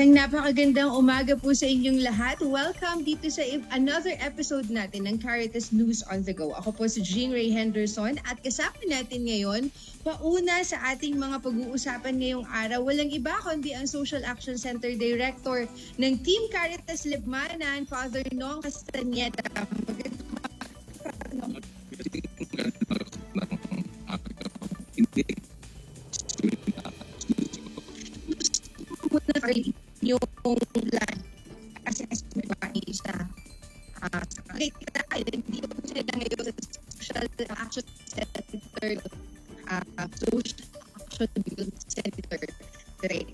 Isang napakagandang umaga po sa inyong lahat. Welcome dito sa another episode natin ng Caritas News on the Go. Ako po si Jean Ray Henderson at kasama natin ngayon, pauna sa ating mga pag-uusapan ngayong araw, walang iba kundi ang Social Action Center Director ng Team Caritas Libmanan, Father Nong Castaneda. Yung land assessment ba sa uh, sa Cavite hindi po sila ngayon sa social action center. Uh, social action center. Right.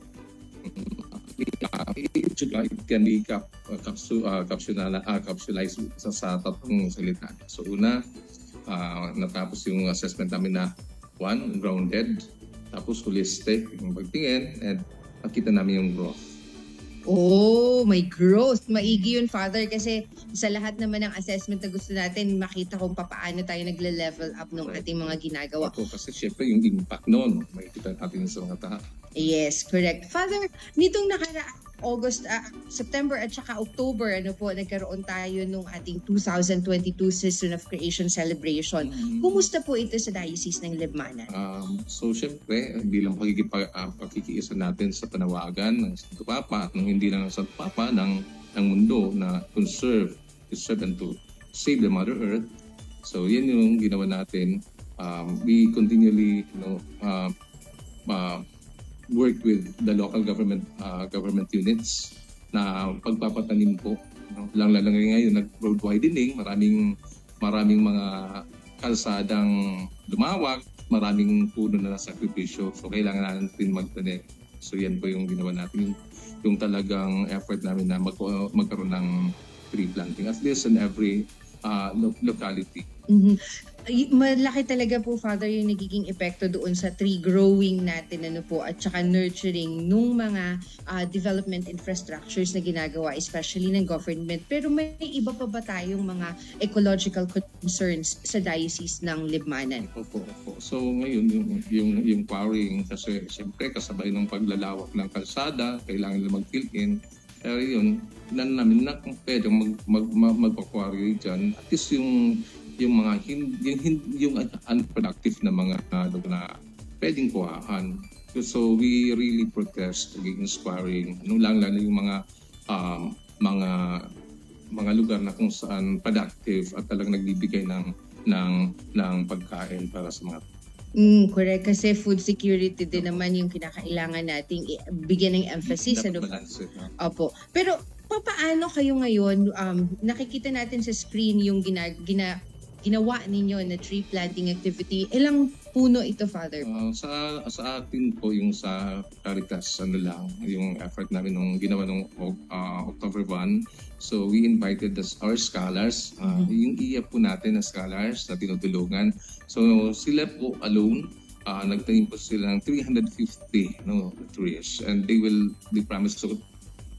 It, should, it can be cap, uh, capsu, uh, capsula, uh, capsulized sa, sa tatlong salita. So una, uh, natapos yung assessment namin na one, grounded, tapos holistic, yung pagtingin, and nakita namin yung growth. Oh, may growth. Maigi yun, Father, kasi sa lahat naman ng assessment na gusto natin, makita kung paano tayo nagle-level up ng ating mga ginagawa. Ako kasi syempre yung impact noon, makikita natin sa mga tao. Yes, correct. Father, nitong nakaraan August, uh, September at saka October, ano po, nagkaroon tayo nung ating 2022 Season of Creation Celebration. Mm-hmm. Kumusta po ito sa Diocese ng Libmanan? Um, so, syempre, bilang pagkikipa, uh, pagkikiisa natin sa panawagan ng Santo Papa at ng hindi lang ng Santo Papa, ng, ng mundo na conserve, to serve and to save the Mother Earth. So, yan yung ginawa natin. Um, we continually, you know, uh, uh, work with the local government uh, government units na pagpapatanim po. Lang lang ngayon nag-road widening, maraming maraming mga kalsadang lumawak, maraming puno na nasakripisyo. So kailangan natin magtanim. So yan po yung ginawa natin. Yung, yung talagang effort namin na mag, magkaroon ng tree planting at least in every uh, locality. Mm-hmm malaki talaga po, Father, yung nagiging epekto doon sa tree growing natin ano po, at saka nurturing nung mga uh, development infrastructures na ginagawa, especially ng government. Pero may iba pa ba tayong mga ecological concerns sa diocese ng Libmanan? Opo, opo. So ngayon, yung, yung, yung powering, kasi siyempre kasabay ng paglalawak ng kalsada, kailangan nila mag-fill in. Pero yun, nan namin na kung pwede mag, mag, mag, mag-quarry dyan, at least yung yung mga hin, yung, yung unproductive na mga uh, na pwedeng kuhaan. So, we really protest against squaring. Ano lang lang yung mga um, mga mga lugar na kung saan productive at talagang nagbibigay ng ng ng pagkain para sa mga Mm, correct. Kasi food security din naman yung kinakailangan nating bigyan ng emphasis. Ano? Opo. Pero paano kayo ngayon, um, nakikita natin sa screen yung gina, gina, ginawa ninyo na tree planting activity. Ilang puno ito, Father? Uh, sa sa atin po yung sa Caritas, ano lang, yung effort namin nung ginawa nung uh, October 1. So we invited the, our scholars, uh, mm-hmm. yung iya po natin na scholars na tinutulungan. So sila po alone, uh, nagtanim po sila ng 350 no, trees and they will, they promise to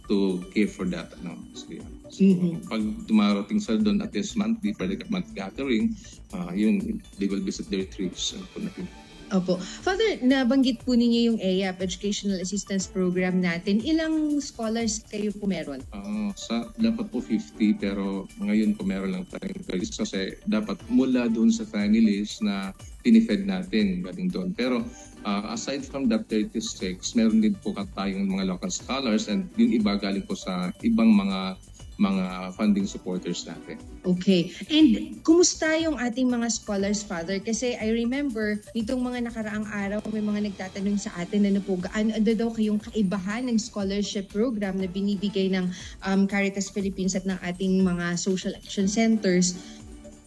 to care for that. Ano? So, yeah. So mm-hmm. pag dumarating sa doon at least monthly, pwede ka month gathering, uh, yung they will visit their trips. Uh, natin. Opo. Father, nabanggit po ninyo yung EAP, Educational Assistance Program natin. Ilang scholars kayo po meron? Uh, sa, dapat po 50 pero ngayon po meron lang tayong 30 kasi dapat mula doon sa families na pinifed natin galing doon. Pero uh, aside from that 36, meron din po tayong mga local scholars and yung iba galing po sa ibang mga mga funding supporters natin. Okay. And kumusta yung ating mga scholars, Father? Kasi I remember, nitong mga nakaraang araw, may mga nagtatanong sa atin, ano po, gaano ano daw kayong kaibahan ng scholarship program na binibigay ng um, Caritas Philippines at ng ating mga social action centers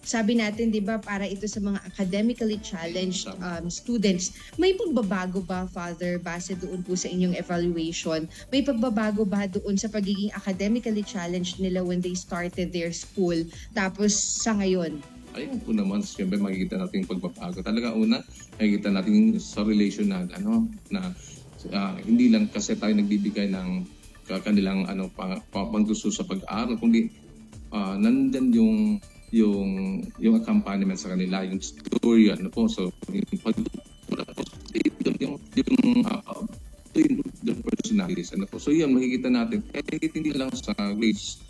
sabi natin, di ba, para ito sa mga academically challenged um, students, may pagbabago ba, Father, base doon po sa inyong evaluation? May pagbabago ba doon sa pagiging academically challenged nila when they started their school, tapos sa ngayon? Ayun po naman, siyempre makikita natin yung pagbabago. Talaga una, makikita natin sa relation na, ano, na ah, hindi lang kasi tayo nagbibigay ng ka- kanilang ano, pang, pangtuso sa pag-aaral, kundi ah, nandyan yung yung yung accompaniment sa kanila, yung story, ano po, so yung pag yung yung, yung uh, uh, yung, the personalities, ano po. So yan, makikita natin, kahit hindi lang sa grades,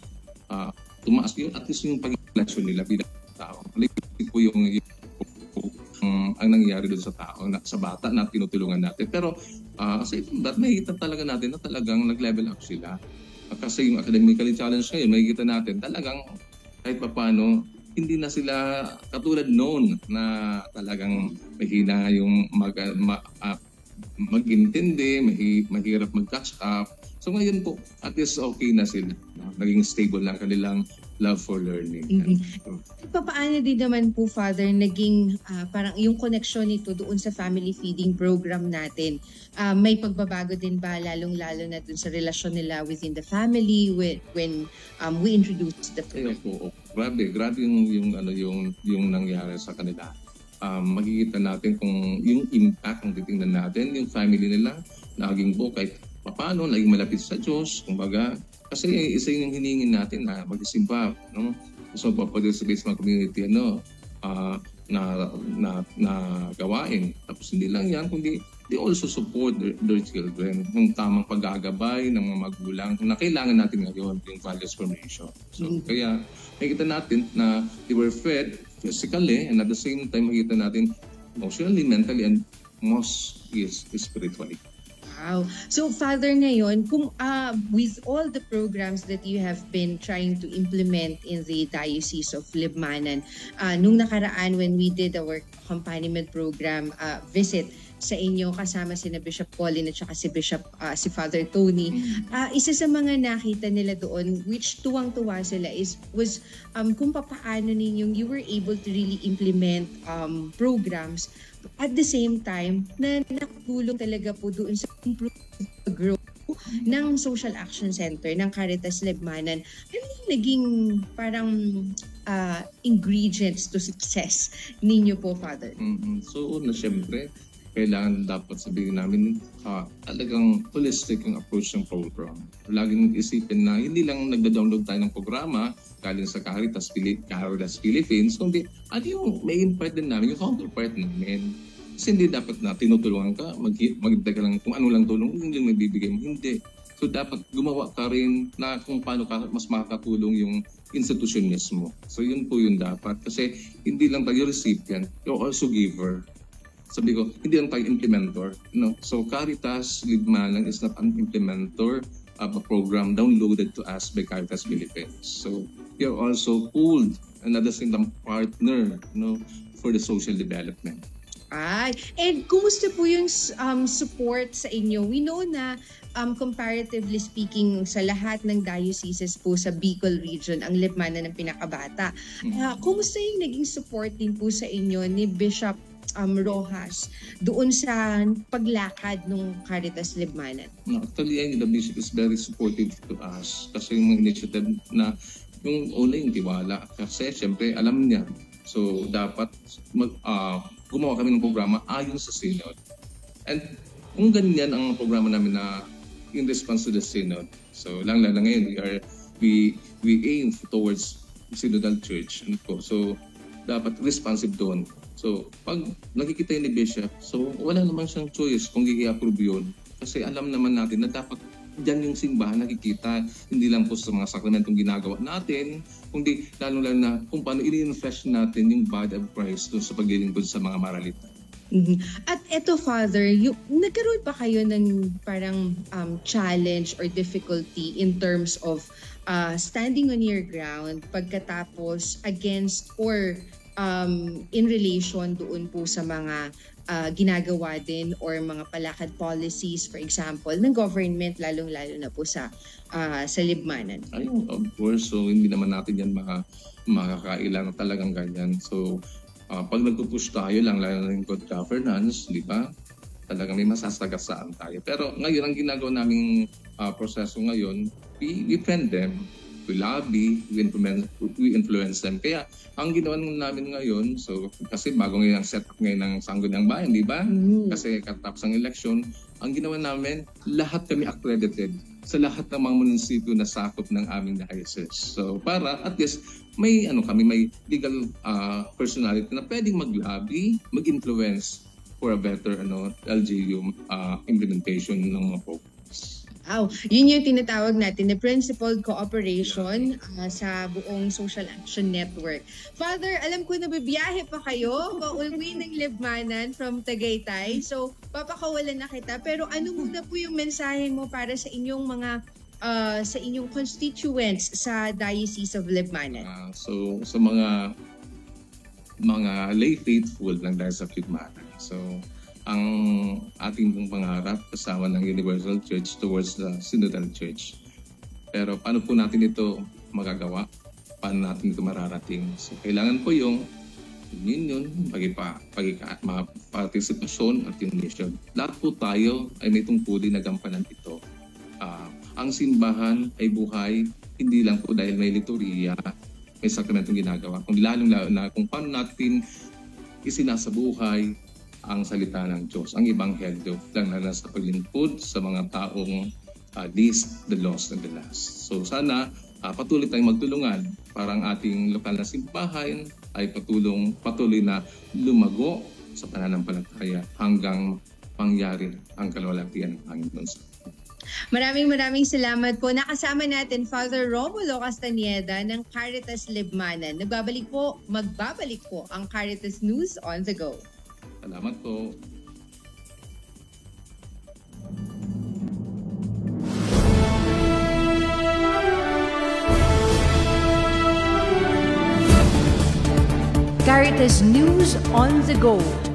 ah, tumaas yun, at least yung pag-relasyon nila bilang tao. Maligit po yung, yung ang nangyayari doon sa tao, na, sa bata na tinutulungan natin. Pero uh, aside from that, makikita talaga natin na talagang nag-level up sila. Uh, kasi yung academically challenge ngayon, makikita natin talagang kahit pa paano, hindi na sila katulad noon na talagang mahina yung mag, ma, ah, mag-intindi, mahi, mahirap mag-catch up. So ngayon po, at least okay na sila. Naging stable lang kanilang love for learning. Mhm. Papaano din naman po, Father, naging ah, parang yung connection nito doon sa family feeding program natin? Ah, may pagbabago din ba, lalong-lalo na doon sa relasyon nila within the family when, when um, we introduced the program? po, oh, grabe, grabe yung, yung, ano, yung, yung nangyari sa kanila. Um, makikita natin kung yung impact ang titingnan natin, yung family nila, naging po kahit paano, naging malapit sa Diyos, kumbaga, kasi isa yung hiningin natin na magsimba, no? So, papadil sa basement community, ano, ah, na, na, na gawain. Tapos hindi lang yan, kundi they also support their, their children. Yung tamang paggagabay ng mga magulang na kailangan natin ngayon, yung values formation. So, Mm. kaya makikita natin na they were fed physically and at the same time makikita natin emotionally, mentally, and most is spiritually. Wow. So, Father, ngayon, kung ah, with all the programs that you have been trying to implement in the Diocese of Libmanan, ah, nung nakaraan when we did our accompaniment program ah, visit sa inyo kasama si na Bishop Colin at saka si Bishop ah, si Father Tony, ah, isa sa mga nakita nila doon which tuwang-tuwa sila is was um, kung papaano ninyong you were able to really implement um, programs at the same time na nakatulong talaga po doon sa improve growth ng Social Action Center ng Caritas Lebmanan. Ano yung naging parang ah, ingredients to success ninyo po, Father? Mhm. So, una, syempre, kailangan dapat sabihin namin ah, talagang holistic yung approach ng program. Laging isipin na hindi lang nagda-download tayo ng programa galing sa Caritas, Pili- Caritas Philippines, kundi ano yung main part din namin, yung counterpart namin. Kasi hindi dapat na tinutulungan ka, mag magdagdag ka lang kung ano lang tulong, yun yung magbibigay mo. Hindi. So dapat gumawa ka rin na kung paano ka mas makakatulong yung institution mismo. So yun po yung dapat. Kasi hindi lang tayo recipient, you're also giver sabi ko, hindi lang tayo implementor. No? So Caritas Libmanan is not an implementor of a program downloaded to us by Caritas Philippines. So are also pooled and at the same time partner no, for the social development. Ay, and kumusta po yung um, support sa inyo? We know na um, comparatively speaking sa lahat ng dioceses po sa Bicol region, ang Libmanan ng pinakabata. Ah, kumusta yung naging support din po sa inyo ni Bishop um, Rojas doon sa paglakad ng Caritas Libmanan? No, actually, the bishop is very supportive to us kasi yung mga initiative na yung una yung tiwala. Kasi syempre alam niya. So dapat mag, ah, gumawa kami ng programa ayon sa synod. And kung ganyan ang programa namin na in response to the synod so lang lang ngayon we are we we aim towards synodal church ano po. So dapat responsive doon. So pag nakikita ni bishop so wala naman siyang choice kung i-approve yun. Kasi alam naman natin na dapat diyan yung simbahan nakikita, hindi lang po sa mga sakramentong ginagawa natin, kundi lalo-lalo na kung paano i-refresh natin yung body of Christ sa paglilingkod sa mga maralita. Mhm. At eto, Father, yung, nagkaroon ba kayo ng parang um, challenge or difficulty in terms of uh, standing on your ground pagkatapos against or um, in relation doon po sa mga uh, ginagawa din or mga palakad policies, for example, ng government, lalong-lalo na po sa, uh, sa libmanan? Ay, of course. So, hindi naman natin yan maka, makakailan talagang ganyan. So, uh, pag nagpupush tayo lang, lalo na good governance, di ba? Talagang may masasagasaan tayo. Pero ngayon, ang ginagawa naming uh, proseso ngayon, we, friend them we lobby, we influence, we influence them. Kaya ang ginawa namin ngayon, so kasi bago ngayon ang setup ngayon ng Sangguniang Bayan, di ba? Mm. Kasi katapos ng election, ang ginawa namin, lahat kami accredited sa lahat ng mga munisipyo na sakop ng aming diocese. So para at least may ano kami may legal uh, personality na pwedeng mag-lobby, mag-influence for a better ano LGU uh, implementation ng mga programs. Wow, yun yung tinatawag natin na principled cooperation uh, sa buong social action network. Father, alam ko na bibiyahe pa kayo pauwi ng Libmanan from Tagaytay. So, papakawalan na kita. Pero ano muna po yung mensahe mo para sa inyong mga uh, sa inyong constituents sa Diocese of Libmanan? Uh, so, sa mga mga lay faithful ng Diocese of Libmanan. So, ang ating pong pangarap kasama ng Universal Church towards the Synodal Church. Pero paano po natin ito magagawa? Paano natin ito mararating? So kailangan po yung union, pagipa, pagika, mga partisipasyon at yung mission. Lahat po tayo ay may tungkulin na gampanan ito. Uh, ang simbahan ay buhay hindi lang po dahil may liturhiya, may sakramentong ginagawa, kundi lalong-lalo na kung paano natin isinasabuhay ang salita ng Diyos, ang Ebanghelyo, lang na sa paglingkod sa mga taong uh, least, the lost, and the last. So sana uh, patuloy tayong magtulungan para ang ating lokal na simbahan ay patulong, patuloy na lumago sa pananampalataya hanggang pangyari ang kalwalatian ng Panginoon sa Maraming maraming salamat po. Nakasama natin Father Romulo Castaneda ng Caritas Libmanan. Nagbabalik po, magbabalik po ang Caritas News on the go. Salamat po. Caritas News on the Go,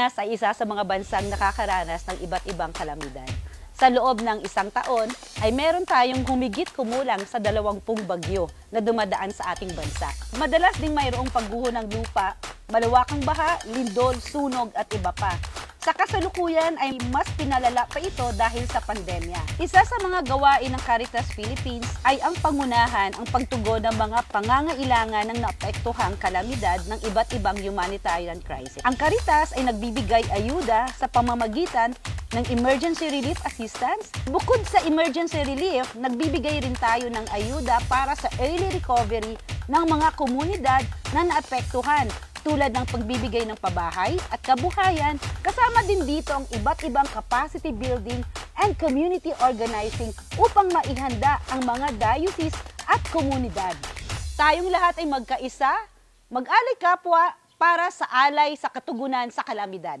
Pilipinas ay isa sa mga bansang nakakaranas ng iba't ibang kalamidad. Sa loob ng isang taon ay meron tayong humigit kumulang sa dalawampung bagyo na dumadaan sa ating bansa. Madalas ding mayroong pagguho ng lupa, malawakang baha, lindol, sunog at iba pa. Sa kasalukuyan ay mas pinalala pa ito dahil sa pandemya. Isa sa mga gawain ng Caritas Philippines ay ang pangunahan ang pagtugon ng mga pangangailangan ng naapektuhang kalamidad ng iba't ibang humanitarian crisis. Ang Caritas ay nagbibigay ayuda sa pamamagitan ng emergency relief assistance. Bukod sa emergency relief, nagbibigay rin tayo ng ayuda para sa early recovery ng mga komunidad na naapektuhan tulad ng pagbibigay ng pabahay at kabuhayan, kasama din dito ang iba't ibang capacity building and community organizing upang maihanda ang mga diocese at komunidad. Tayong lahat ay magkaisa, mag-alay kapwa para sa alay sa katugunan sa kalamidad.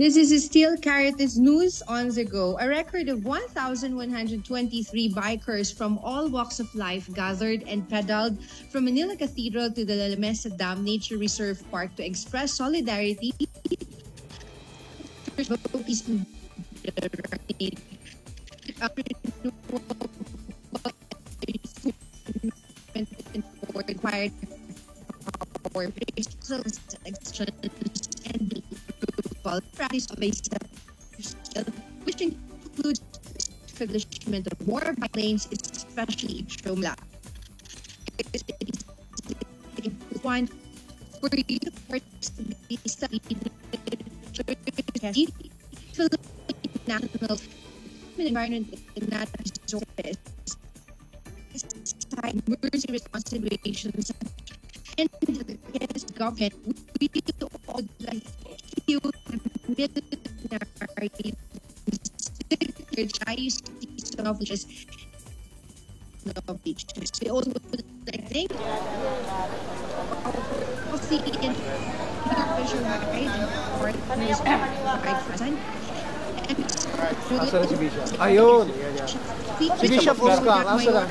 This is still Caritas News on the go. A record of 1,123 bikers from all walks of life gathered and pedaled from Manila Cathedral to the La Mesa Dam Nature Reserve Park to express solidarity and approval practice of a which includes establishment of more bike lanes, especially in Shomla. One for you to studied national environment and natural resources emergency response situations and the government we would like you military I used to see some of is of beaches. We also would like coffee and visual ride for news right present. Asa na si Bishop? Ayun! Si Bishop asa na?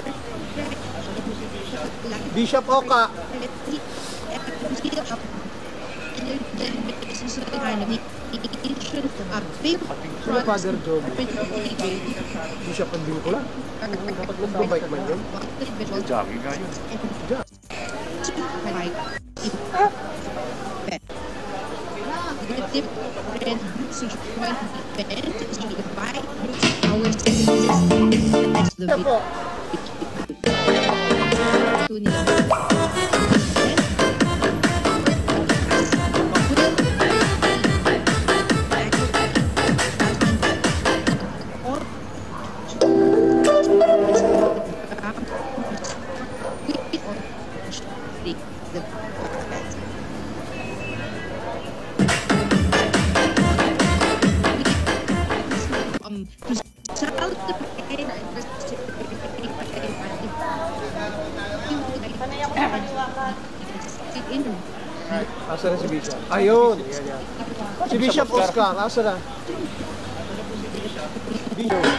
Bishop Oka! Sino Father Job? Ang ko lang. Dapat magbabike man yun. Jogging nga yun. different groups which join the event to divide our citizens the video. Ayun! Si Bishop Oscar, asa na? Bishop.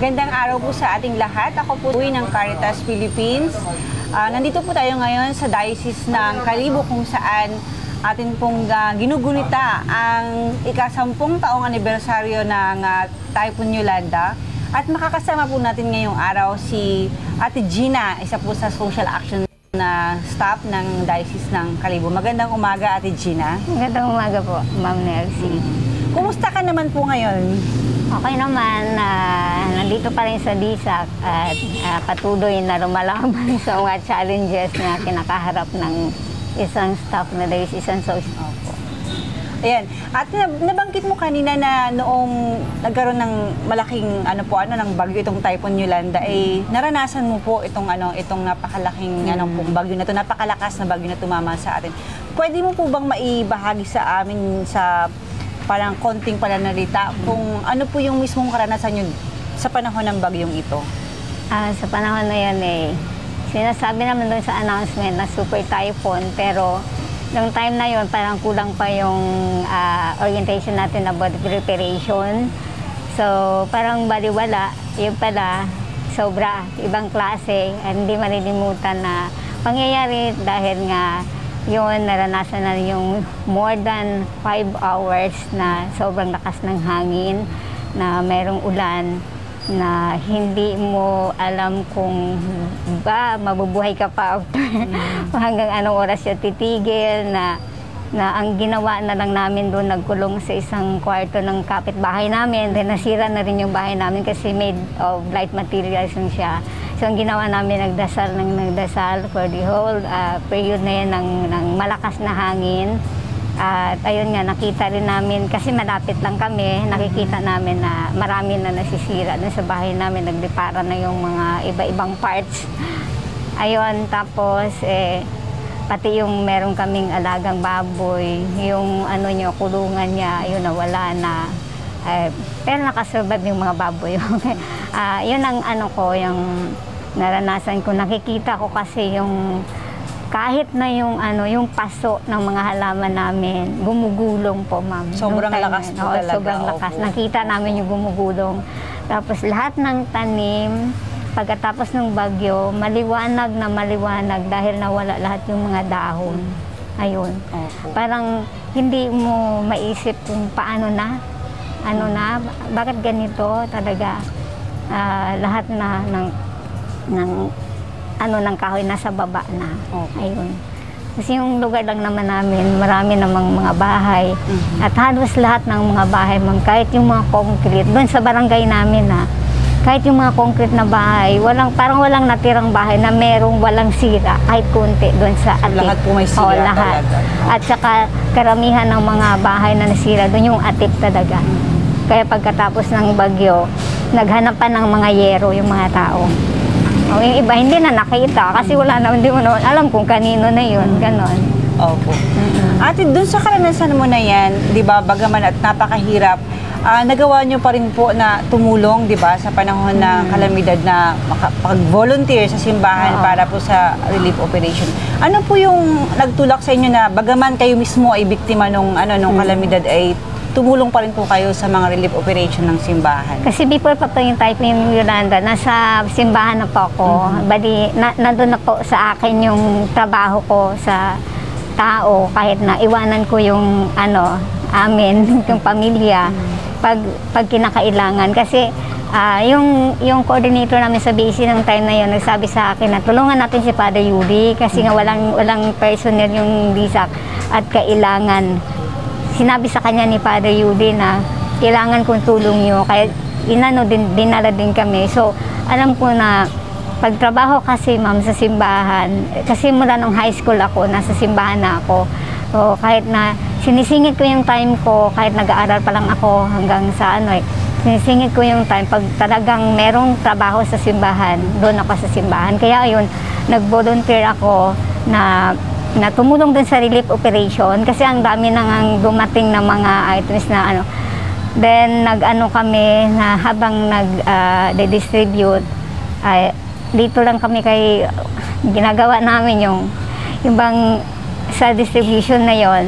Magandang araw po sa ating lahat. Ako po uwi ng Caritas Philippines. Ah, nandito po tayo ngayon sa Diocese ng Kalibo kung saan atin pong ah, ginugunita ang ikasampung taong anibersaryo ng uh, Typhoon Yolanda. At makakasama po natin ngayong araw si Ate Gina, isa po sa social action na staff ng Diocese ng Kalibo. Magandang umaga, Ate Gina. Magandang umaga po, Ma'am Nelsie. Kumusta ka naman po ngayon? Okay naman, ah, nandito pa rin sa DISAC at ah, patuloy na lumalaban sa mga challenges na kinakaharap ng isang staff na dahil isang social. Ayan. At nab- nabanggit mo kanina na noong nagkaroon ng malaking ano po ano ng bagyo itong Typhoon Yolanda ay naranasan mo po itong ano itong napakalaking Mm. anong pong bagyo na to napakalakas na bagyo na tumama sa atin. Pwede mo po bang maibahagi sa amin sa parang konting pananalita kung ano po yung mismong karanasan yun sa panahon ng bagyong ito? Ah, sa panahon na yan eh, sinasabi naman doon sa announcement na super typhoon pero nung time na yon parang kulang pa yung ah, orientation natin about preparation. So parang baliwala, yun pala sobra, ibang klase, hindi malilimutan na pangyayari dahil nga yun, naranasan na yung more than 5 hours na sobrang lakas ng hangin, na merong ulan, na hindi mo alam kung ba mabubuhay ka pa after hanggang anong oras siya titigil na na ang ginawa na lang namin doon nagkulong sa isang kwarto ng kapitbahay namin then nasira na rin yung bahay namin kasi made of light materials yung siya so ang ginawa namin nagdasal ng nagdasal for the whole uh, period na yan ng, ng malakas na hangin at ayun nga, nakita rin namin, kasi malapit lang kami, nakikita namin na marami na nasisira dun sa bahay namin, naglipara na yung mga iba-ibang parts. Ayun, tapos eh, pati yung meron kaming alagang baboy, yung ano niya, kulungan niya, yun nawala na. Eh, pero nakasurvive yung mga baboy. Ah, yun ang ano ko, yung naranasan ko. Nakikita ko kasi yung kahit na yung ano yung paso ng mga halaman namin gumugulong po ma'am Sobrang lakas po Oo, talaga, sobrang lakas opo. nakita namin yung gumugulong tapos lahat ng tanim pagkatapos ng bagyo maliwanag na maliwanag dahil nawala lahat yung mga dahon ayun Opo. parang hindi mo maisip kung paano na ano na bakit ganito talaga ah, lahat na ng ng ano ng kahoy nasa baba na Okay. ayun kasi yung lugar lang naman namin marami namang mga bahay at halos lahat ng mga bahay ma'am kahit yung mga concrete doon sa barangay namin na kahit yung mga concrete na bahay, walang parang walang natirang bahay na merong walang sira kahit kunti doon sa atip. Lahat po may sira Oo, lahat. talaga. At saka karamihan ng mga bahay na nasira doon yung atip talaga. Kaya pagkatapos ng bagyo, naghanap pa ng mga yero yung mga tao. O, yung iba hindi na nakita kasi wala naman, hindi mo naman alam kung kanino na yun, ganon. Opo. Ate, dun sa karanasan mo na yan, di ba, bagaman at napakahirap, ah, nagawa nyo pa rin po na tumulong, di ba, sa panahon ng kalamidad na makapag-volunteer sa simbahan Oo. para po sa relief operation. Ano po yung nagtulak sa inyo na bagaman kayo mismo ay biktima nung, ano, nung kalamidad ay tumulong pa rin po kayo sa mga relief operation ng simbahan? Kasi before pa po yung Typhoon Yolanda, nasa simbahan na po ako. Bali, na, nandun na po sa akin yung trabaho ko sa tao kahit na iwanan ko yung ano amin yung pamilya pag pag kinakailangan. Kasi ah, yung yung coordinator namin sa BC ng time na yun nagsabi sa akin na tulungan natin si Father Yuri kasi nga walang walang personnel yung DISAC at kailangan sinabi sa kanya ni Father Yudi na kailangan kong tulong nyo. Kaya inano din, dinala din kami. So, alam ko na pagtrabaho kasi ma'am sa simbahan, kasi mula nung high school ako, nasa simbahan na ako. So, kahit na sinisingit ko yung time ko, kahit nag-aaral pa lang ako hanggang sa ano eh, sinisingit ko yung time pag talagang merong trabaho sa simbahan, doon ako sa simbahan. Kaya ayun, nag-volunteer ako na na tumulong dun sa relief operation kasi ang dami nang ang dumating na mga items na ano. Then nag-ano kami na habang nag-distribute ay dito lang kami kay ginagawa namin yung yung bang sa distribution na yon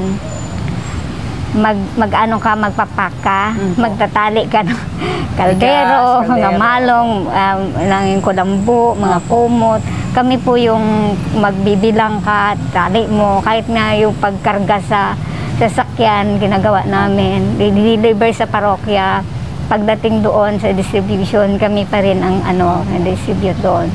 mag mag-ano ka magpapak ka, magtatali ka ng kaldero, Bigas, mga kaldero. malong, um, ng kulambu, mga kumot. Kami po yung magbibilang ka, tali mo, kahit na yung pagkarga sa sasakyan, ginagawa namin. I-deliver sa parokya. Pagdating doon sa distribution, kami pa rin ang ano, distribute doon.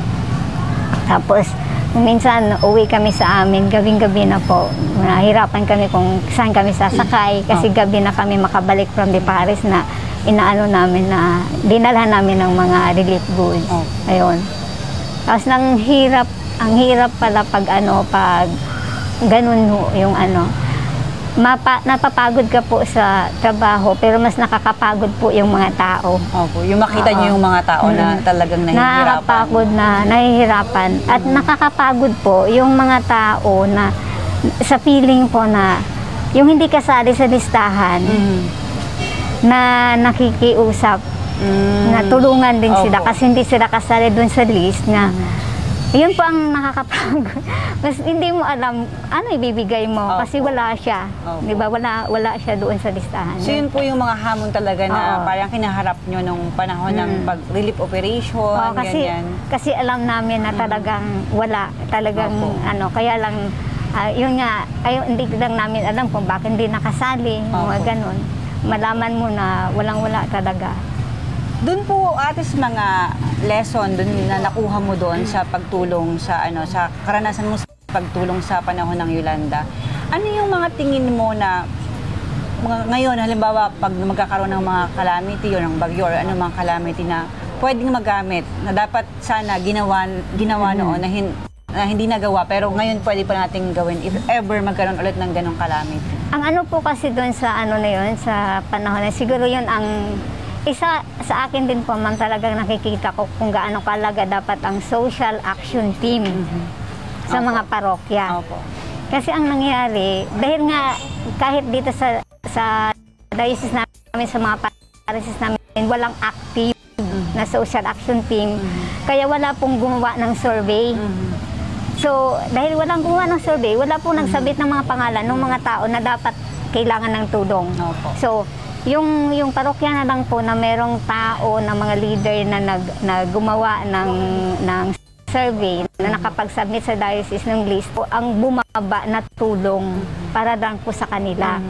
Tapos, minsan uwi kami sa amin, gabing-gabi na po. Nahirapan kami kung saan kami sasakay kasi gabi na kami makabalik from the Paris na inaano namin na dinala namin ng mga relief goods. Oh. Ayun. Tapos nang hirap, ang hirap pala pag ano, pag ganun ho, yung ano. Mapa, napapagod ka po sa trabaho pero mas nakakapagod po yung mga tao. Opo, yung makita Oo. niyo yung mga tao na Mm. talagang nahihirapan. Nakakapagod na, nahihirapan. At nakakapagod po yung mga tao na sa feeling po na yung hindi kasali sa listahan Mm. na nakikiusap, Mm. na tulungan din sila Opo. kasi hindi sila kasali dun sa list na yun po ang nakakapagod. Kasi hindi mo alam ano ibibigay mo Opo. kasi wala siya. Opo. 'Di ba? Wala wala siya doon sa listahan. So yun po yung mga hamon talaga na Oo. parang kinaharap nyo nung panahon ng Mm. pag-relief operation, Oo, kasi ganyan. kasi alam namin na talagang wala, talagang Opo. ano, kaya lang ah, yun nga, ay hindi lang namin alam kung bakit hindi nakasali, mga Opo. ganun. Malaman mo na walang-wala talaga. Doon po atis mga lesson doon na nakuha mo doon sa pagtulong sa ano sa karanasan mo sa pagtulong sa panahon ng Yolanda. Ano yung mga tingin mo na mga, ngayon halimbawa pag magkakaroon ng mga calamity o ng bagyo or ano mga calamity na pwedeng magamit na dapat sana ginawa ginawa noon na, hin- na hindi nagawa pero ngayon pwede pa nating gawin if ever magkaroon ulit ng ganong calamity. Ang ano po kasi doon sa ano na yun, sa panahon na siguro yun ang isa sa akin din po ma'am talagang nakikita ko kung gaano kalaga dapat ang social action team sa Opo. mga parokya. Opo. Kasi ang nangyari, dahil nga kahit dito sa sa diocese namin, sa mga parishes namin, walang active na social action team. Kaya wala pong gumawa ng survey. So, dahil walang gumawa ng survey, wala pong nagsabit ng mga pangalan ng mga tao na dapat kailangan ng tulong. Opo. So, yung yung parokya na lang po na merong tao na mga leader na nag na gumawa ng ng survey na nakapag-submit sa diocese ng list po ang bumaba na tulong para lang po sa kanila.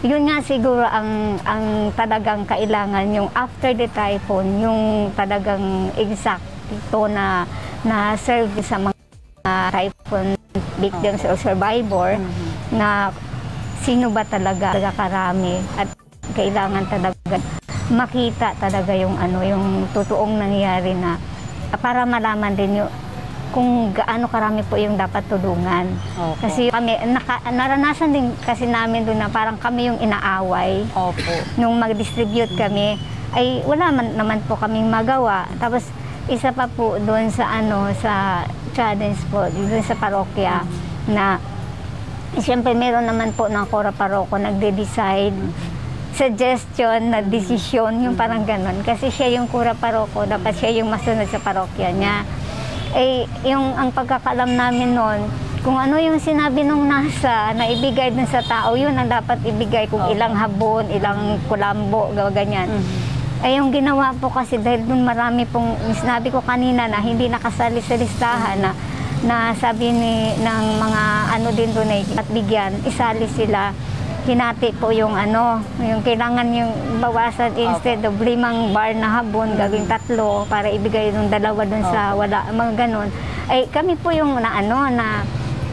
Yun nga siguro ang ang talagang kailangan yung after the typhoon, yung talagang exact ito na na serve sa mga typhoon victims or survivor na sino ba talaga talaga karami at kailangan talaga makita talaga yung ano yung totoong nangyayari na para malaman din yung kung gaano karami po yung dapat tulungan. Opo. Kasi kami, naka, naranasan din kasi namin doon na parang kami yung inaaway Opo. nung mag-distribute kami, ay wala man naman po kaming magawa. Tapos isa pa po doon sa ano sa challenge po doon sa parokya na siyempre meron naman po ng Kora Paroko nagde-decide suggestion na desisyon yung parang ganon kasi siya yung Kora Paroko dapat siya yung masunod sa parokya niya. Eh yung ang pagkakalam namin noon kung ano yung sinabi nung nasa na ibigay dun sa tao, yun ang dapat ibigay kung ilang habon, ilang kulambo, gawa ganyan. Eh yung ginawa po kasi dahil dun marami pong, sinabi ko kanina na hindi nakasali sa listahan na na sabi ni ng mga ano din doon ay at bigyan, isali sila hinati po yung ano, yung kailangan yung bawasan instead of limang bar na habon, gagawin tatlo para ibigay yung dalawa dun sa wala, mga ganun. Ay kami po yung na ano na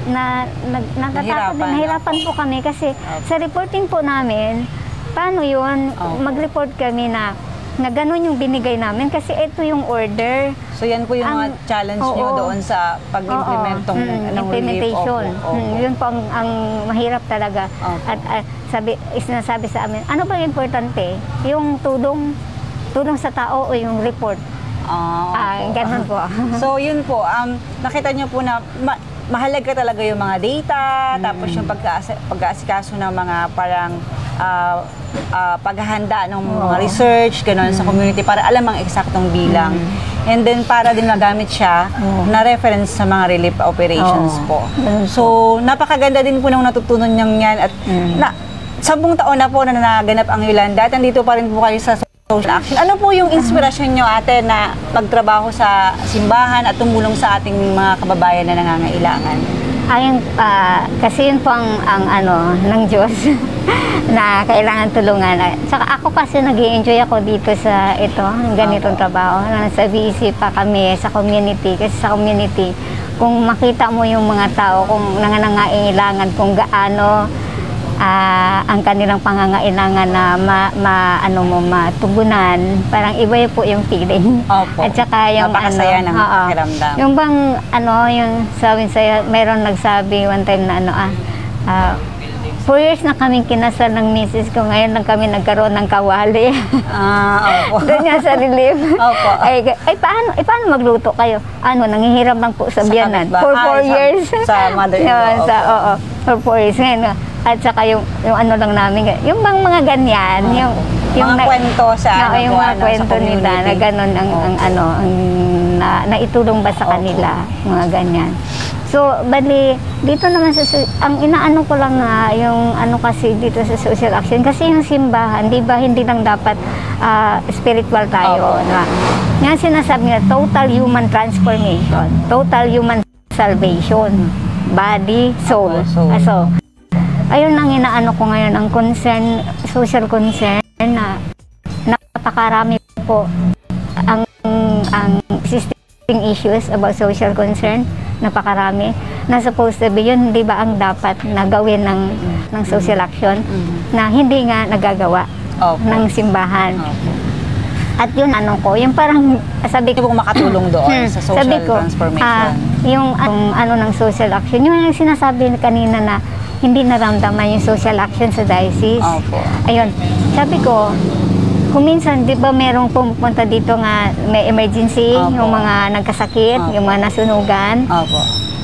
na nag, natatakot Nahirapan, po kami kasi sa reporting po namin, paano yun, Opo. mag-report kami na na ganun yung binigay namin kasi ito yung order. So yan po yung mga Ang- challenge nyo oo. doon sa pag-implement Oo. Mm, ng implementation. relief. Opo, Mm, opo. yun po ang, ang mahirap talaga. Opo. At ah, sabi, sinasabi sa amin, ano ba importante? Yung tulong tulong sa tao o yung report. Ah, Ah, opo. ganun po. So yun po, um, nakita niyo po na ma- mahalaga talaga yung mga data, tapos yung pag-aasikaso ng mga parang ah, ah, paghahanda ng mga research, gano'n sa community para alam ang eksaktong bilang. And then para din magamit siya na reference sa mga relief operations Oo. po. Ganun. So napakaganda din po nung natutunan niyang yan at na, sampung taon na po na naganap ang Yolanda at nandito pa rin po kayo sa social action. Ano po yung inspirasyon nyo ate na magtrabaho sa simbahan at tumulong sa ating mga kababayan na nangangailangan? Ayun, ah, kasi yun po ang, ang ano, ng Diyos na kailangan tulungan. Saka ako kasi nag enjoy ako dito sa ito, ng ganitong trabaho. Nasa VC pa kami sa community. Kasi sa community, kung makita mo yung mga tao, kung nangangailangan, kung gaano ah, ang kanilang pangangailangan na ma, ma- ano mo matugunan parang iba po yung feeling Opo. at saka yung Napakasaya ano ng oo. pakiramdam. yung bang ano yung sabi sa'yo meron nagsabi one time na ano ah ah, Four years na kaming kinasal ng misis ko. Ngayon lang kami nagkaroon ng kawali. Ah, opo. Doon nga sa relief. Opo. Ay, ay paano, ay, paano magluto kayo? Ano, nangihiram lang po sa Sa biyanan. For Ay, four sa- years. sa mother-in-law, Yun, sa, oo. For four years. Ngayon, nga, at saka yung, yung ano lang namin, yung bang mga ganyan, yung, yung Mga kwento sa Oo, ano yung mga ano, kwento nila na ganun ang, ang ano, ang na, naitulong ba sa kanila, mga ganyan. So, bali, dito naman sa, so- ang inaano ko lang nga, yung ano kasi dito sa social action, kasi yung simbahan, di ba, hindi lang dapat ah, spiritual tayo. Opo. Na, nga sinasabi nga, total human transformation, total human salvation, body, soul. Opo, soul. Ah, so, ayun ang inaano ko ngayon, ang concern, social concern na napakarami po ang ang existing issues about social concern napakarami na supposed to be yun di ba ang dapat na gawin ng ng social action na hindi nga nagagawa Opo. ng simbahan Opo. at yun ano ko yung parang sabi ko makatulong doon Hmm, sa social sabi ko, transformation. ah, yung ang ano ng social action, yung, yung sinasabi kanina na hindi naramdaman yung social action sa diocese. Opo. Ayun, sabi ko, kung minsan, di ba merong pumupunta dito nga may emergency, Opo. yung mga nagkasakit, Opo. yung mga nasunugan, Opo.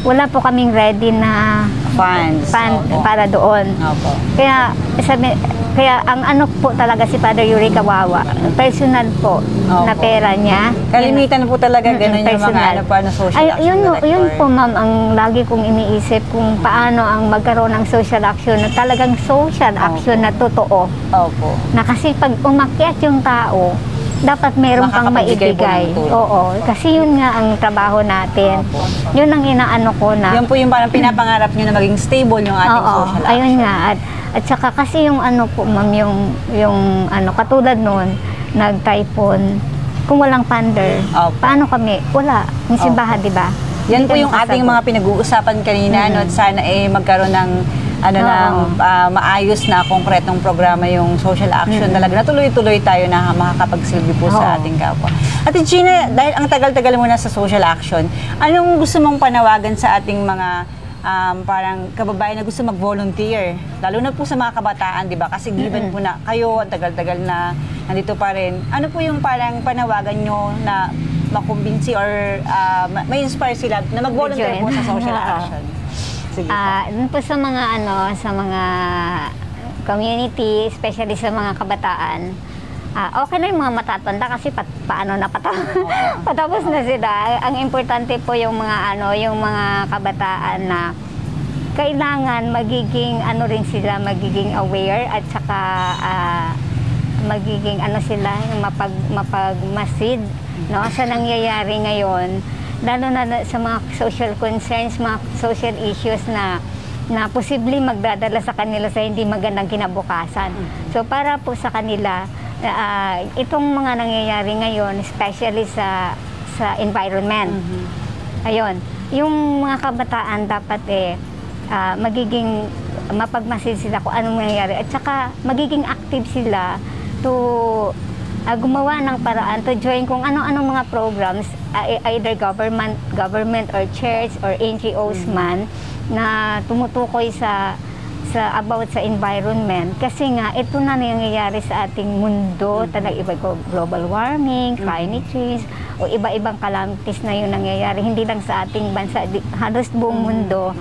wala po kaming ready na Funds. Opo. para doon. Opo. Kaya sabi, kaya ang ano po talaga si Father Yuri Kawawa, personal po na Opo. pera niya. Kalimitan po talaga ganun yung mga personal. ano pa na social Ay, action yun, director. yun po ma'am ang lagi kong iniisip kung paano ang magkaroon ng social action na talagang social action na totoo. Opo. Na kasi pag umakyat yung tao, dapat meron kang Makakapagbigay po ng maibigay. tulong. Oo, kasi yun nga ang trabaho natin. Opo. Yun ang inaano ko na. Yan po yung parang pinapangarap nyo na maging stable yung ating Oo, social action. ayun nga. At, at saka kasi yung ano po, ma'am, yung, yung ano, katulad nun, nag-typhoon, kung walang funder, Opo. paano kami? Wala. Yung simbahan, di ba? Yan po yung ating mga pinag-uusapan kanina, no? At sana eh magkaroon ng ano Oo. ng ah, maayos na konkretong programa yung social action talaga na tuloy-tuloy tayo na makakapagsilbi po sa Oo. ating kapwa. At Gina, dahil ang tagal-tagal mo na sa social action, anong gusto mong panawagan sa ating mga um, parang kababayan na gusto mag-volunteer? Lalo na po sa mga kabataan, di ba? Kasi given po na kayo, ang tagal-tagal na nandito pa rin. Ano po yung parang panawagan nyo na makumbinsi or ah, ma- ma-inspire sila na mag-volunteer po sa social action? Sige po. Ah, dun po sa mga ano, sa mga community, especially sa mga kabataan, ah, okay na yung mga matatanda kasi pat, paano na patapos, patapos na sila. Ang importante po yung mga ano, yung mga kabataan na kailangan magiging ano rin sila, magiging aware at saka ah, magiging ano sila, mapag, mapagmasid no, sa nangyayari ngayon lalo na na sa mga social concerns, mga social issues na na posibleng magdadala sa kanila sa hindi magandang kinabukasan. So para po sa kanila, ah, itong mga nangyayari ngayon, especially sa sa environment. Ayun, yung mga kabataan dapat eh ah, magiging mapagmasid sila kung anong nangyayari. At saka magiging active sila to ah, gumawa ng paraan to join kung ano-anong mga programs e- either government government or church or NGOs man na tumutukoy sa sa about sa environment. Kasi nga ito na nangyayari sa ating mundo talaga iba ko global warming climate change o iba-ibang calamities na yun nangyayari. Hindi lang sa ating bansa di- halos buong mundo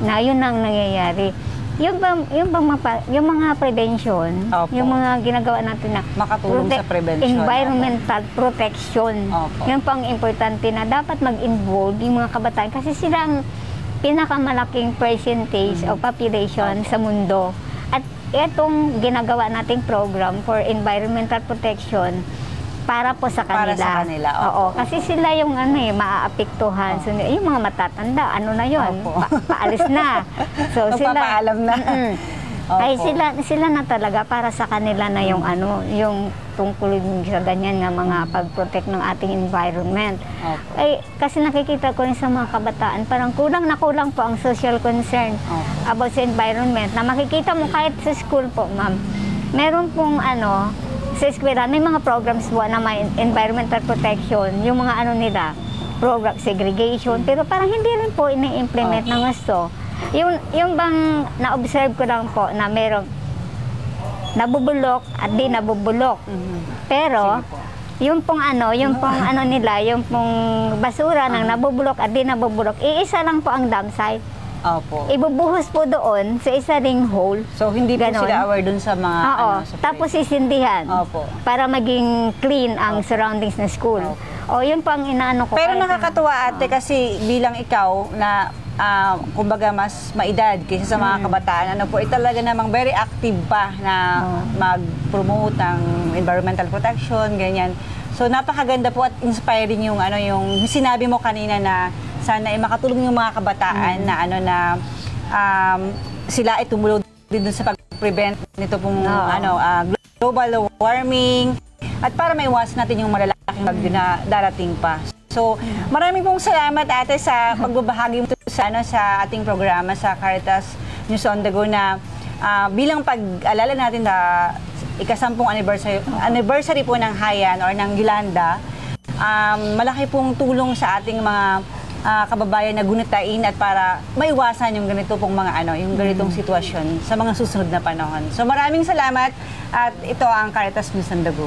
na yun ang nangyayari. Yung bang yung bang mapa- yung mga prevention Opo. yung mga ginagawa natin na Makatulong sa prevention. environmental protection. Opo. yun po ang importante na dapat mag-involve yung mga kabataan kasi sila ang pinakamalaking percentage of population sa mundo. At itong ginagawa nating program for environmental protection para po sa Para kanila. sa kanila, opo. Oo, kasi sila yung ano eh, maaapektuhan. So, yung mga matatanda, ano na yon Opo. pa- paalis na. So, sila, Magpapaalam na. Mm-mm. Opo. Ay sila sila na talaga para sa kanila na yung ano, yung tungkol sa ganyan nga mga pag-protect ng ating environment. Opo. Ay kasi nakikita ko rin sa mga kabataan, parang kulang na kulang po ang social concern Opo. about sa environment na makikita mo kahit sa school po, ma'am. Meron pong ano, sa eskwela, may mga programs po na may environmental protection, yung mga ano nila, program segregation, pero parang hindi rin po ini-implement ng gusto. Yung, yung bang na-observe ko lang po na merong nabubulok at di nabubulok. Pero, yung pong ano, yung pong ano nila, yung pong basura ng nabubulok at di nabubulok, iisa lang po ang dam site. Opo. Ibubuhos po doon sa isa ring hole. So, hindi po Ganon. sila aware dun sa mga... Oo. ano, sa Tapos sisindihan. Opo. Para maging clean ang surroundings ng school. O, yun po ang inaano ko. Pero Kahit- nakakatuwa ate kasi bilang ikaw na ah, kumbaga mas maedad kaysa sa Mm. mga kabataan, ano po, eh, talaga namang very active pa na mag-promote ng environmental protection, ganyan. So napakaganda po at inspiring yung ano yung sinabi mo kanina na sana ay makatulong yung mga kabataan Mm. na ano na um, sila ay tumulong din dun sa pag-prevent nito pong Oo. ano ah, global warming at para maiwasan natin yung malalaking bagyo na darating pa. So, maraming pong salamat ate sa pagbabahagi mo sa ano sa ating programa sa Caritas News on the Go na ah, bilang pag-alala natin na ikasampung anniversary anniversary po ng Hayan or ng Gilanda, um, malaki pong tulong sa ating mga ah, kababayan na gunitain at para maiwasan yung ganito pong mga ano, yung ganitong sitwasyon sa mga susunod na panahon. So maraming salamat at ito ang Caritas News on the Go.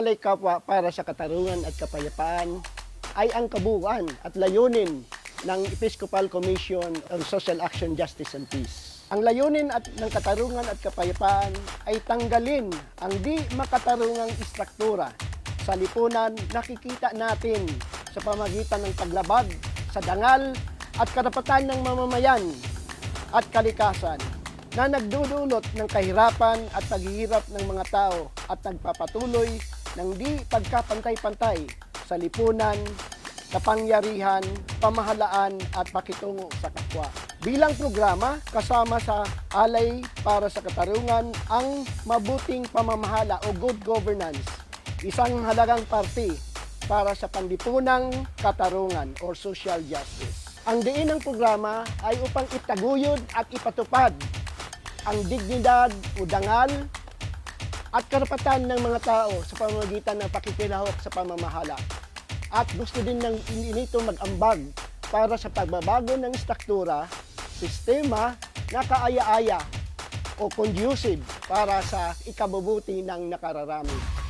Ang Alay Kapwa para sa Katarungan at Kapayapaan ay ang kabuuan at layunin ng Episcopal Commission on Social Action, Justice and Peace. Ang layunin at ng katarungan at kapayapaan ay tanggalin ang di makatarungang istruktura sa lipunan nakikita natin sa pamagitan ng paglabag sa dangal at karapatan ng mamamayan at kalikasan na nagdudulot ng kahirapan at paghihirap ng mga tao at nagpapatuloy ng di pagkapantay-pantay sa lipunan, kapangyarihan, pamahalaan at pakitungo sa kapwa. Bilang programa, kasama sa Alay para sa Katarungan ang mabuting pamamahala o good governance, isang halagang parte para sa panlipunang katarungan or social justice. Ang diin ng programa ay upang itaguyod at ipatupad ang dignidad o dangal at karapatan ng mga tao sa pamamagitan ng pakikilahok sa pamamahala. At gusto din ng nito mag-ambag para sa pagbabago ng struktura, sistema na kaaya-aya o conducive para sa ikabubuti ng nakararami.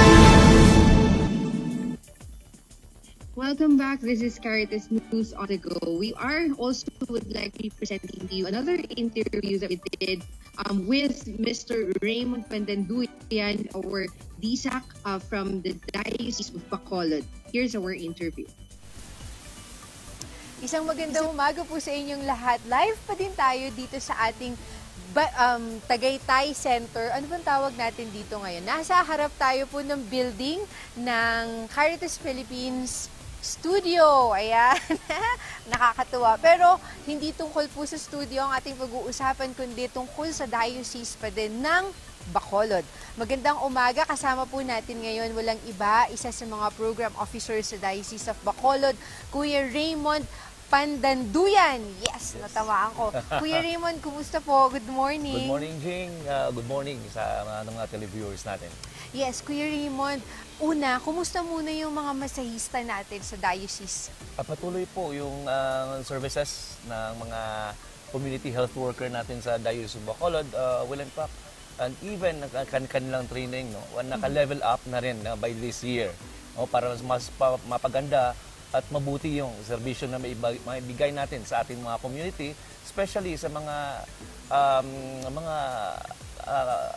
Welcome back. This is Caritas News on the Go. We are also would like to be presenting to you another interview that we did um, with Mr. Raymond Pandanduyan, our DSAC uh, from the Diocese of Bacolod. Here's our interview. Isang magandang umaga po sa inyong lahat. Live pa din tayo dito sa ating ba, um, Tagaytay Center. Ano bang tawag natin dito ngayon? Nasa harap tayo po ng building ng Caritas Philippines Studio. Ayan. Nakakatuwa. Pero hindi tungkol po sa studio ang ating pag-uusapan, kundi tungkol sa diocese pa din ng Bacolod. Magandang umaga. Kasama po natin ngayon walang iba, isa sa mga program officers sa Diocese of Bacolod, Kuya Raymond Pandanduyan. Yes, natamaan ko. Kuya Raymond, kumusta po? Good morning. Good morning, Jing. Uh, good morning sa mga, mga televiewers natin. Yes, Kuya Raymond. Una, kumusta muna yung mga masahista natin sa diocese? Patuloy po yung uh, services ng mga community health worker natin sa Diocese of Bacolod, uh, will in fact, and even kan kanilang training, no, naka-level up na rin uh, by this year. No, para mas pa, mapaganda at mabuti yung serbisyo na maibigay natin sa ating mga community, especially sa mga um, mga uh,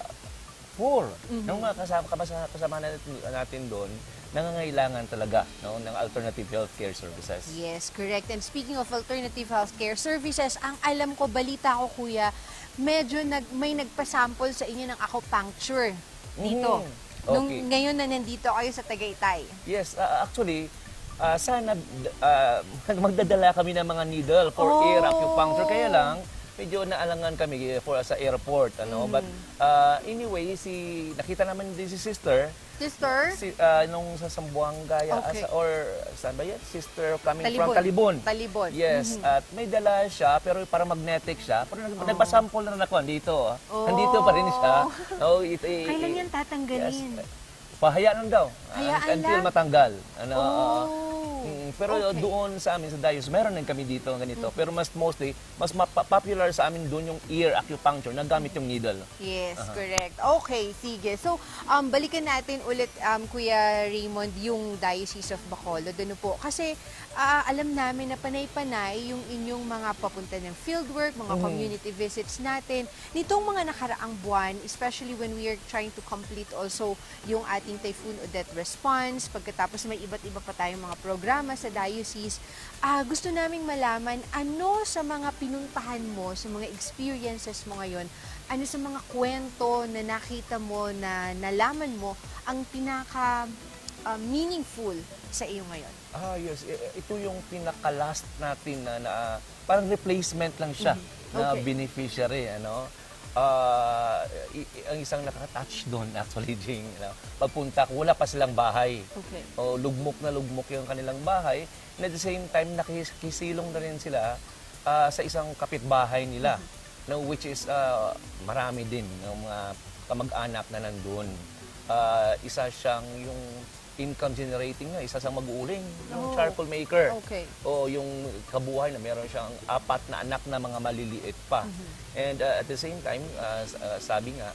poor. Mm-hmm. Nung mga kasama, kasama, kasama natin, natin doon, nangangailangan talaga no, ng alternative healthcare services. Yes, correct. And speaking of alternative healthcare services, ang alam ko, balita ko kuya, medyo nag, may nagpasample sa inyo ng acupuncture dito. Mm-hmm. Okay. Nung ngayon na nandito kayo sa Tagaytay. Yes, uh, actually, uh, sana uh, magdadala kami ng mga needle for oh. ear acupuncture. Kaya lang, medyo naalangan kami for sa airport ano mm. but uh, anyway si nakita naman din si sister sister si uh, nung sa Sambuanga okay. asa, or saan ba yan sister coming Talibon. from Talibon Talibon yes mm-hmm. at may dala siya pero para magnetic siya pero oh. nagpa-sample na ako dito oh. nandito pa rin siya oh, it, it, kailan yan tatanggalin yes, pahayaan daw Hayaan until lang? matanggal ano oh. Mm, pero okay. doon sa amin sa Dios, meron din kami dito ganito. Mm-hmm. Pero mas mostly, mas popular sa amin doon yung ear acupuncture na gamit yung needle. Yes, uh-huh. correct. Okay, sige. So, um, balikan natin ulit, um, Kuya Raymond, yung Diocese of Bacolod. Ano po? Kasi uh, alam namin na panay-panay yung inyong mga papunta ng fieldwork, mga mm-hmm. community visits natin. Nitong mga nakaraang buwan, especially when we are trying to complete also yung ating Typhoon Odette response, pagkatapos may iba't iba pa tayong mga program programa sa diocese, uh, gusto naming malaman ano sa mga pinuntahan mo, sa mga experiences mo ngayon, ano sa mga kwento na nakita mo, na nalaman mo, ang pinaka uh, meaningful sa iyo ngayon? Ah, yes. Ito yung pinaka-last natin na, na parang replacement lang siya mm-hmm. okay. na beneficiary. Ano? uh, ang isang nakaka-touch doon actually, Jing, you know, pagpunta ko, wala pa silang bahay. Okay. O lugmok na lugmok yung kanilang bahay. And at the same time, nakikisilong na rin sila uh, sa isang kapitbahay nila. Mm-hmm. No, which is uh, marami din ng mga kamag-anak na nandun. Uh, isa siyang yung income generating na isa sa mag-uuling ng oh. charcoal maker. Okay. O yung kabuhay na meron siyang apat na anak na mga maliliit pa. Mm-hmm. And uh, at the same time, uh, uh, sabi nga,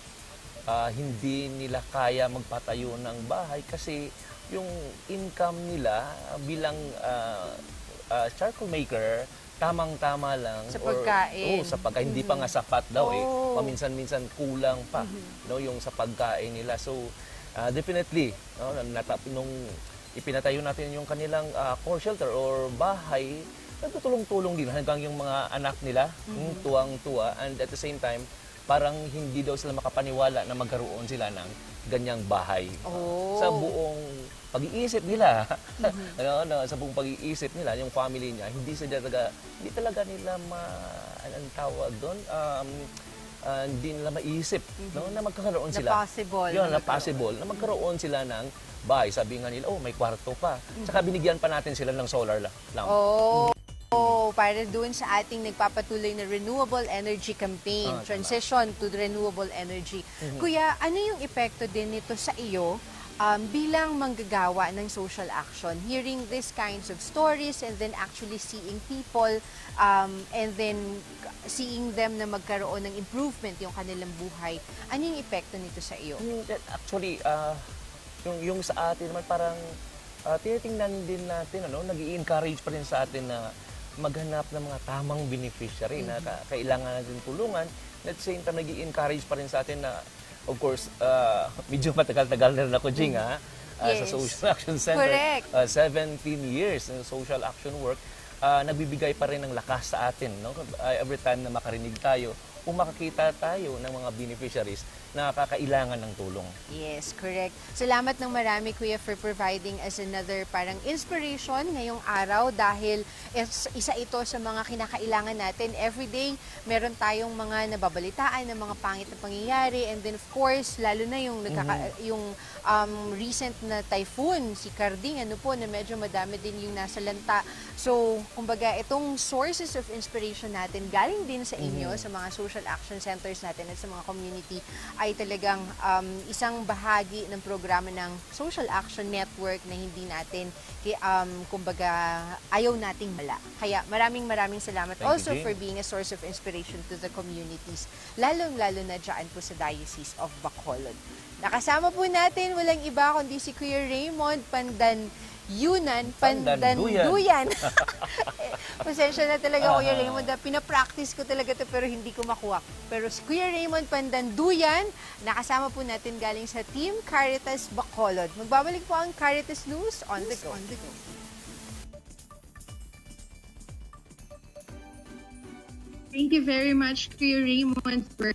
uh, hindi nila kaya magpatayo ng bahay kasi yung income nila bilang uh, uh, charcoal maker tamang-tama lang sa pagkain. Or, oh, sa pagkain hindi mm-hmm. pa nga sapat daw eh. oh. eh. Paminsan-minsan kulang pa mm-hmm. no yung sa pagkain nila. So uh, definitely, no, natap, nung ipinatayo natin yung kanilang uh, core shelter or bahay, nagtutulong-tulong din hanggang yung mga anak nila, mm-hmm. tuwang-tuwa, and at the same time, parang hindi daw sila makapaniwala na magkaroon sila ng ganyang bahay. Oh. Sa buong pag-iisip nila, ano, ano, sa buong pag-iisip nila, yung family niya, hindi sila talaga, hindi talaga nila ma, anong tawag doon, um, ah, hindi nila maisip no, na magkakaroon Na sila. possible Yun, na na possible. Na magkaroon sila ng bahay. Sabi nga nila, oh, may kwarto pa. Tsaka binigyan pa natin sila ng solar la- lamp. Oh, oh, para doon sa ating nagpapatuloy na renewable energy campaign, Ah, tama. transition to renewable energy. Mhm. Kuya, ano yung epekto din nito sa iyo um, bilang manggagawa ng social action? Hearing these kinds of stories and then actually seeing people um, and then seeing them na magkaroon ng improvement yung kanilang buhay. Ano yung epekto nito sa iyo? Actually, ah, yung, yung sa atin naman parang uh, tinitingnan din natin, ano, nag encourage pa rin sa atin na maghanap ng mga tamang beneficiary na ka- kailangan natin tulungan. At the same time, nag encourage pa rin sa atin na, of course, ah, medyo matagal-tagal na rin ako, Jing, ha? Ah, sa Yes. Social Action Center. Correct. Ah, 17 years in social action work. ah, nagbibigay pa rin ng lakas sa atin. No? Ah, every time na makarinig tayo, kung makakita tayo ng mga beneficiaries na kakailangan ng tulong. Yes, correct. Salamat ng marami, Kuya, for providing us another parang inspiration ngayong araw dahil is, isa ito sa mga kinakailangan natin. Every day, meron tayong mga nababalitaan ng mga pangit na pangyayari and then of course, lalo na yung, nagkaka- yung um, recent na typhoon, si Carding, ano po, na medyo madami din yung nasa lanta. So, kumbaga, itong sources of inspiration natin galing din sa inyo, Mhm. sa mga social action centers natin at sa mga community ay talagang um, isang bahagi ng programa ng Social Action Network na hindi natin um, kumbaga ayaw nating mala. Kaya maraming maraming salamat Thank you, also Jane. for being a source of inspiration to the communities, lalong-lalo na dyan po sa Diocese of Bacolod. Nakasama po natin walang iba kundi si Kuya Raymond Pandan Yunan Pandanduyan. Pasensya na talaga, Kuya Ah. Raymond. ah, Pinapractice ko talaga to pero hindi ko makuha. Pero si Kuya Raymond Pandanduyan, nakasama po natin galing sa Team Caritas Bacolod. Magbabalik po ang Caritas News on the go. On the go. Thank you very much, Kuya Raymond, for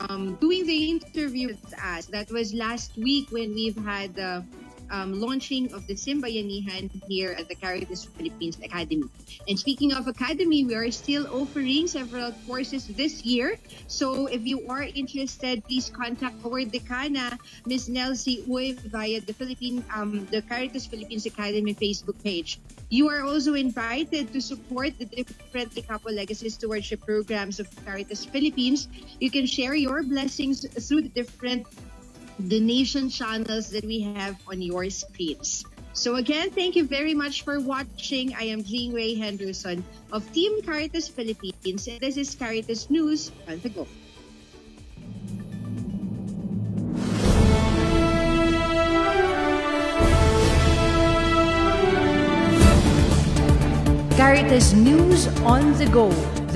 um, doing the interview with us. That was last week when we've had the um, launching of the Simbayanihan here at the Caritas Philippines Academy. And speaking of Academy, we are still offering several courses this year. So if you are interested, please contact our decana, Ms. Nelsie Uy, via the Philippine, um, the Caritas Philippines Academy Facebook page. You are also invited to support the different Capo Legacy Stewardship programs of Caritas Philippines. You can share your blessings through the different donation channels that we have on your screens. So again, thank you very much for watching. I am Jean Ray Henderson of Team Caritas Philippines, and this is Caritas News on the go. Caritas News on the Go,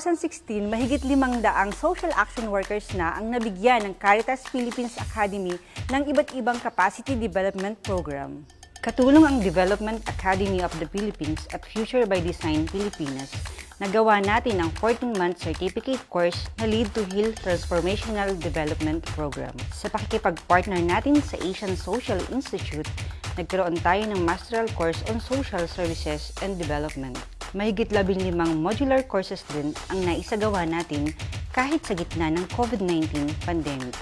2016, mahigit limang daang social action workers na ang nabigyan ng Caritas Philippines Academy ng iba't ibang capacity development program. Katulong ang Development Academy of the Philippines at Future by Design Pilipinas. Nagawa natin ang 14-month certificate course na Lead to Heal Transformational Development Program. Sa pakikipag-partner natin sa Asian Social Institute, nagkaroon tayo ng masteral course on social services and development. Mahigit labing limang modular courses din ang naisagawa natin kahit sa gitna ng COVID-19 pandemic.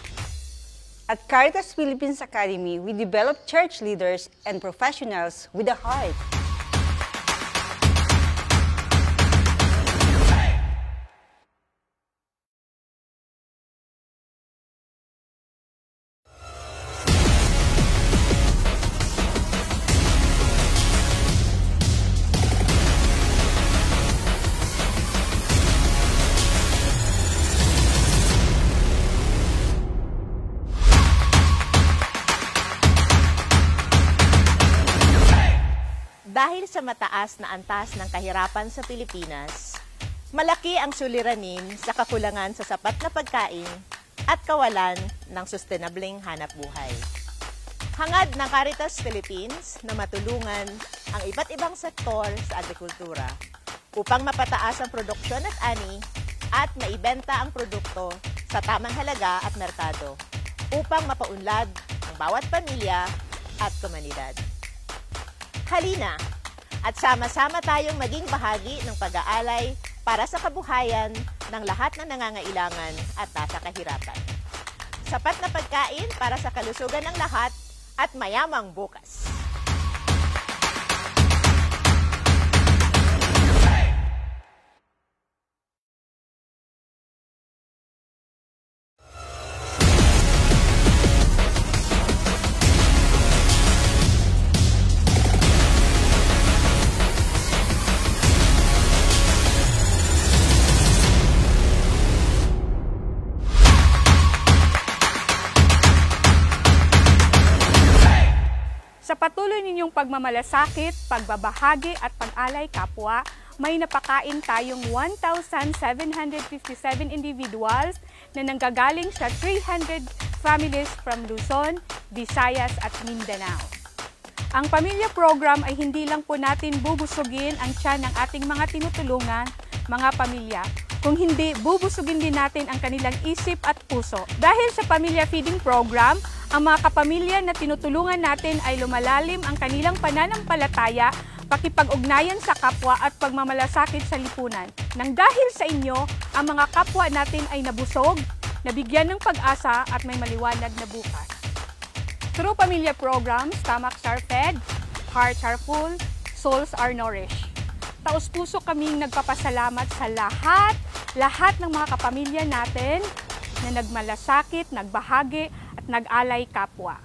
At Caritas Philippines Academy, we develop church leaders and professionals with a heart. Mataas na antas ng kahirapan sa Pilipinas, malaki ang suliranin sa kakulangan sa sapat na pagkain at kawalan ng sustainableng hanap buhay. Hangad ng Caritas Philippines na matulungan ang iba't ibang sektor sa agrikultura upang mapataas ang produksyon at ani at maibenta ang produkto sa tamang halaga at merkado upang mapaunlad ang bawat pamilya at komunidad. Halina at sama-sama tayong maging bahagi ng pag-aalay para sa kabuhayan ng lahat ng nangangailangan at nasa kahirapan. Sapat na pagkain para sa kalusugan ng lahat at mayamang bukas. Sa patuloy ninyong pagmamalasakit, pagbabahagi at pag-alay kapwa, may napakain tayong 1,757 individuals na nanggagaling sa 300 families from Luzon, Visayas at Mindanao. Ang pamilya program ay hindi lang po natin bubusugin ang tiyan ng ating mga tinutulungan, mga pamilya, kung hindi bubusugin din natin ang kanilang isip at puso. Dahil sa pamilya feeding program, ang mga kapamilya na tinutulungan natin ay lumalalim ang kanilang pananampalataya, pakipag-ugnayan sa kapwa at pagmamalasakit sa lipunan. Nang dahil sa inyo, ang mga kapwa natin ay nabusog, nabigyan ng pag-asa at may maliwanag na bukas. Through pamilya programs, stomachs are fed, hearts are full, souls are nourished. Taos-puso kaming nagpapasalamat sa lahat, lahat ng mga kapamilya natin na nagmalasakit, nagbahagi nag-alay kapwa.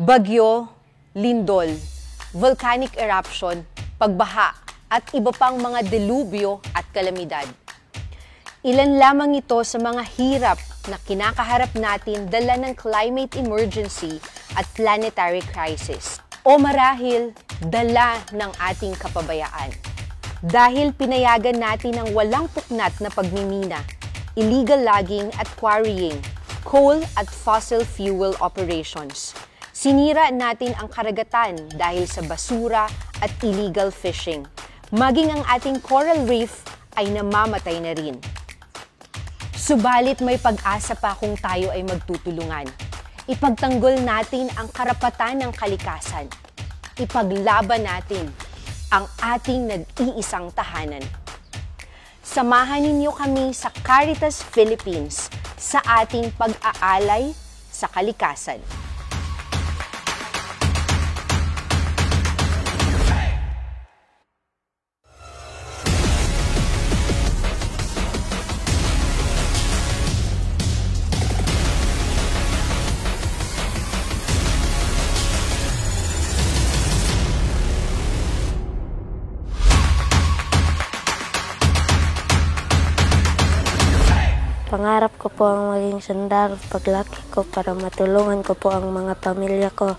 Bagyo, lindol, volcanic eruption, pagbaha, at iba pang mga delubyo at kalamidad. Ilan lamang ito sa mga hirap na kinakaharap natin dala ng climate emergency at planetary crisis. O marahil, dala ng ating kapabayaan. Dahil pinayagan natin ang walang puknat na pagmimina, illegal logging at quarrying, coal at fossil fuel operations. Sinira natin ang karagatan dahil sa basura at illegal fishing. Maging ang ating coral reef ay namamatay na rin. Subalit may pag-asa pa kung tayo ay magtutulungan. Ipagtanggol natin ang karapatan ng kalikasan. Ipaglaban natin ang ating nag-iisang tahanan. Samahan ninyo kami sa Caritas Philippines sa ating pag-aalay sa kalikasan. Pangarap ko po ang maging sundalo paglaki ko para matulungan ko po ang mga pamilya ko.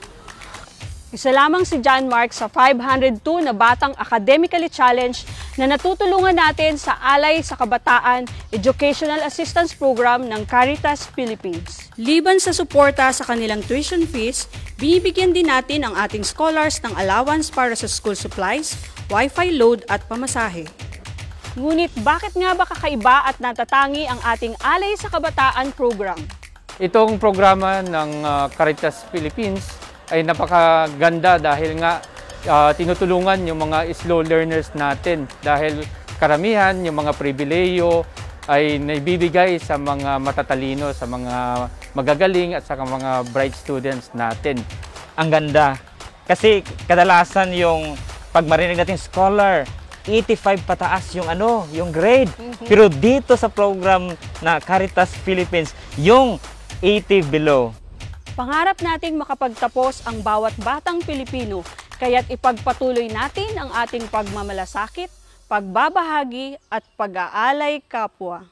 Isa lamang si John Mark sa 502 na batang academically challenged na natutulungan natin sa Alay sa Kabataan Educational Assistance Program ng Caritas Philippines. Liban sa suporta sa kanilang tuition fees, binibigyan din natin ang ating scholars ng allowance para sa school supplies, wifi load at pamasahe. Ngunit bakit nga ba kakaiba at natatangi ang ating Alay sa Kabataan program? Itong programa ng uh, Caritas Philippines ay napakaganda dahil nga uh, tinutulungan yung mga slow learners natin dahil karamihan yung mga pribileyo ay naibibigay sa mga matatalino, sa mga magagaling at sa mga bright students natin. Ang ganda kasi kadalasan yung pag marinig natin scholar, 85 pataas yung ano, yung grade. Pero dito sa program na Caritas Philippines, yung 80 below. Pangarap nating makapagtapos ang bawat batang Pilipino, kaya't ipagpatuloy natin ang ating pagmamalasakit, pagbabahagi at pag-aalay kapwa.